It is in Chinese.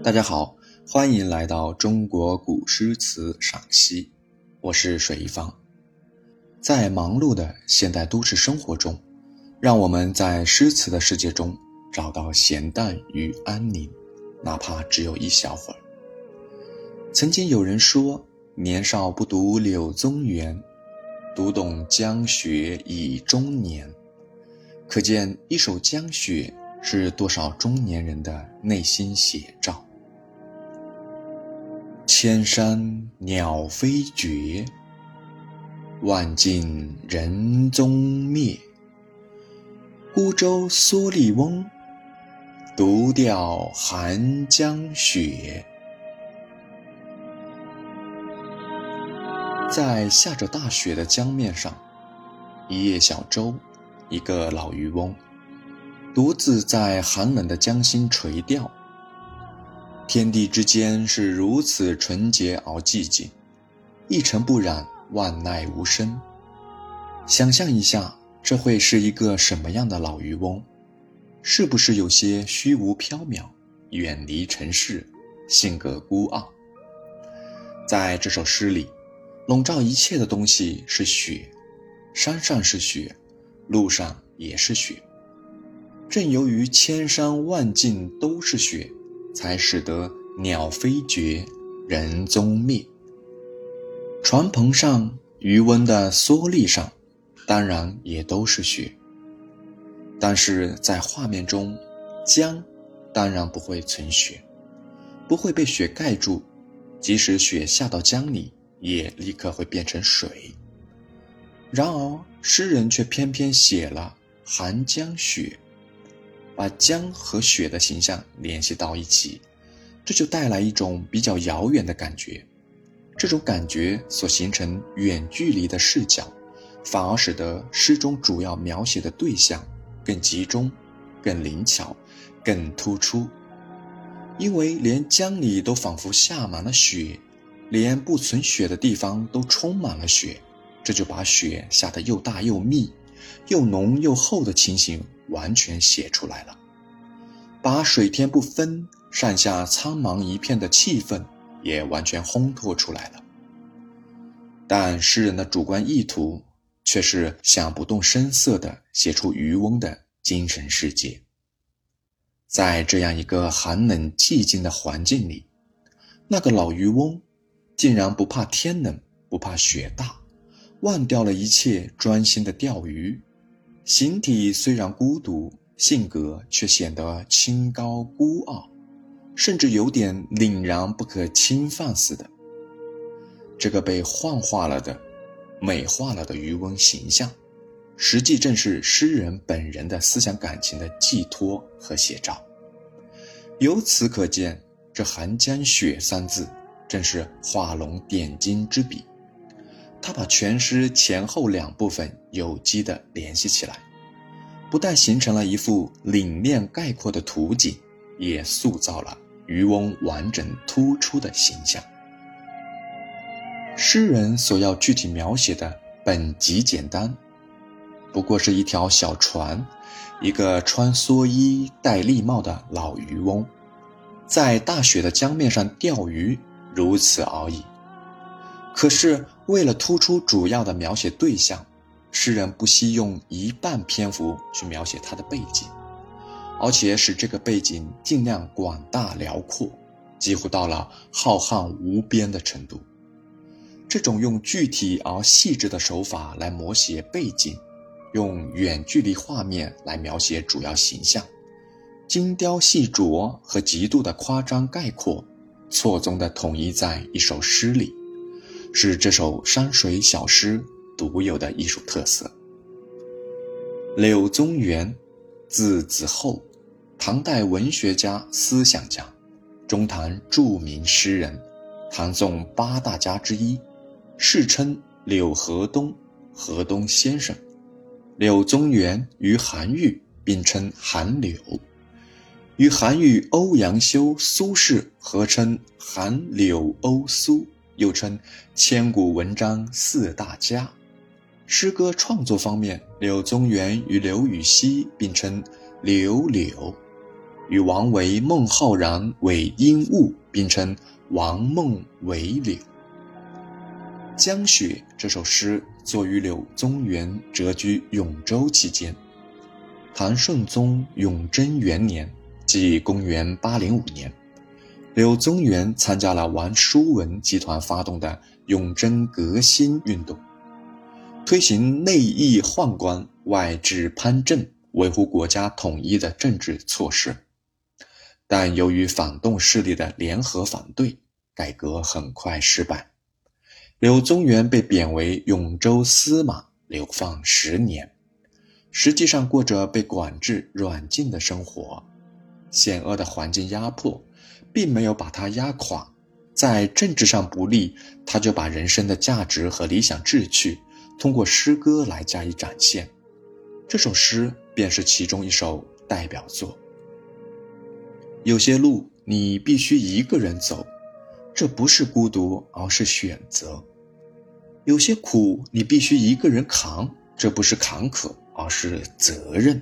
大家好，欢迎来到中国古诗词赏析，我是水一方。在忙碌的现代都市生活中，让我们在诗词的世界中找到闲淡与安宁，哪怕只有一小会儿。曾经有人说：“年少不读柳宗元，读懂江雪已中年。”可见，一首江雪是多少中年人的内心写照。千山鸟飞绝，万径人踪灭。孤舟蓑笠翁，独钓寒江雪。在下着大雪的江面上，一叶小舟。一个老渔翁，独自在寒冷的江心垂钓。天地之间是如此纯洁而寂静，一尘不染，万籁无声。想象一下，这会是一个什么样的老渔翁？是不是有些虚无缥缈，远离尘世，性格孤傲？在这首诗里，笼罩一切的东西是雪，山上是雪。路上也是雪，正由于千山万径都是雪，才使得鸟飞绝，人踪灭。船篷上、渔翁的蓑笠上，当然也都是雪。但是在画面中，江当然不会存雪，不会被雪盖住，即使雪下到江里，也立刻会变成水。然而，诗人却偏偏写了寒江雪，把江和雪的形象联系到一起，这就带来一种比较遥远的感觉。这种感觉所形成远距离的视角，反而使得诗中主要描写的对象更集中、更灵巧、更突出。因为连江里都仿佛下满了雪，连不存雪的地方都充满了雪。这就把雪下得又大又密、又浓又厚的情形完全写出来了，把水天不分、上下苍茫一片的气氛也完全烘托出来了。但诗人的主观意图却是想不动声色地写出渔翁的精神世界。在这样一个寒冷寂静的环境里，那个老渔翁竟然不怕天冷，不怕雪大。忘掉了一切，专心的钓鱼。形体虽然孤独，性格却显得清高孤傲，甚至有点凛然不可侵犯似的。这个被幻化了的、美化了的渔翁形象，实际正是诗人本人的思想感情的寄托和写照。由此可见，这“寒江雪”三字，正是画龙点睛之笔。他把全诗前后两部分有机地联系起来，不但形成了一幅凛冽概括的图景，也塑造了渔翁完整突出的形象。诗人所要具体描写的本极简单，不过是一条小船，一个穿蓑衣戴笠帽的老渔翁，在大雪的江面上钓鱼，如此而已。可是，为了突出主要的描写对象，诗人不惜用一半篇幅去描写他的背景，而且使这个背景尽量广大辽阔，几乎到了浩瀚无边的程度。这种用具体而细致的手法来摹写背景，用远距离画面来描写主要形象，精雕细琢和极度的夸张概括，错综地统一在一首诗里。是这首山水小诗独有的艺术特色。柳宗元，字子厚，唐代文学家、思想家，中唐著名诗人，唐宋八大家之一，世称柳河东、河东先生。柳宗元与韩愈并称韩柳，与韩愈、欧阳修、苏轼合称韩柳欧苏。又称千古文章四大家。诗歌创作方面，柳宗元与刘禹锡并称柳柳。与王维、孟浩然韦应物，并称王孟韦柳。《江雪》这首诗作于柳宗元谪居永州期间，唐顺宗永贞元年，即公元805年，柳宗元参加了王叔文集团发动的永贞革新运动，推行内抑宦官、外治藩镇、维护国家统一的政治措施。但由于反动势力的联合反对，改革很快失败。柳宗元被贬为永州司马，流放十年，实际上过着被管制、软禁的生活。险恶的环境压迫，并没有把他压垮。在政治上不利，他就把人生的价值和理想志趣，通过诗歌来加以展现。这首诗便是其中一首代表作。有些路你必须一个人走，这不是孤独，而是选择；有些苦你必须一个人扛，这不是坎坷，而是责任。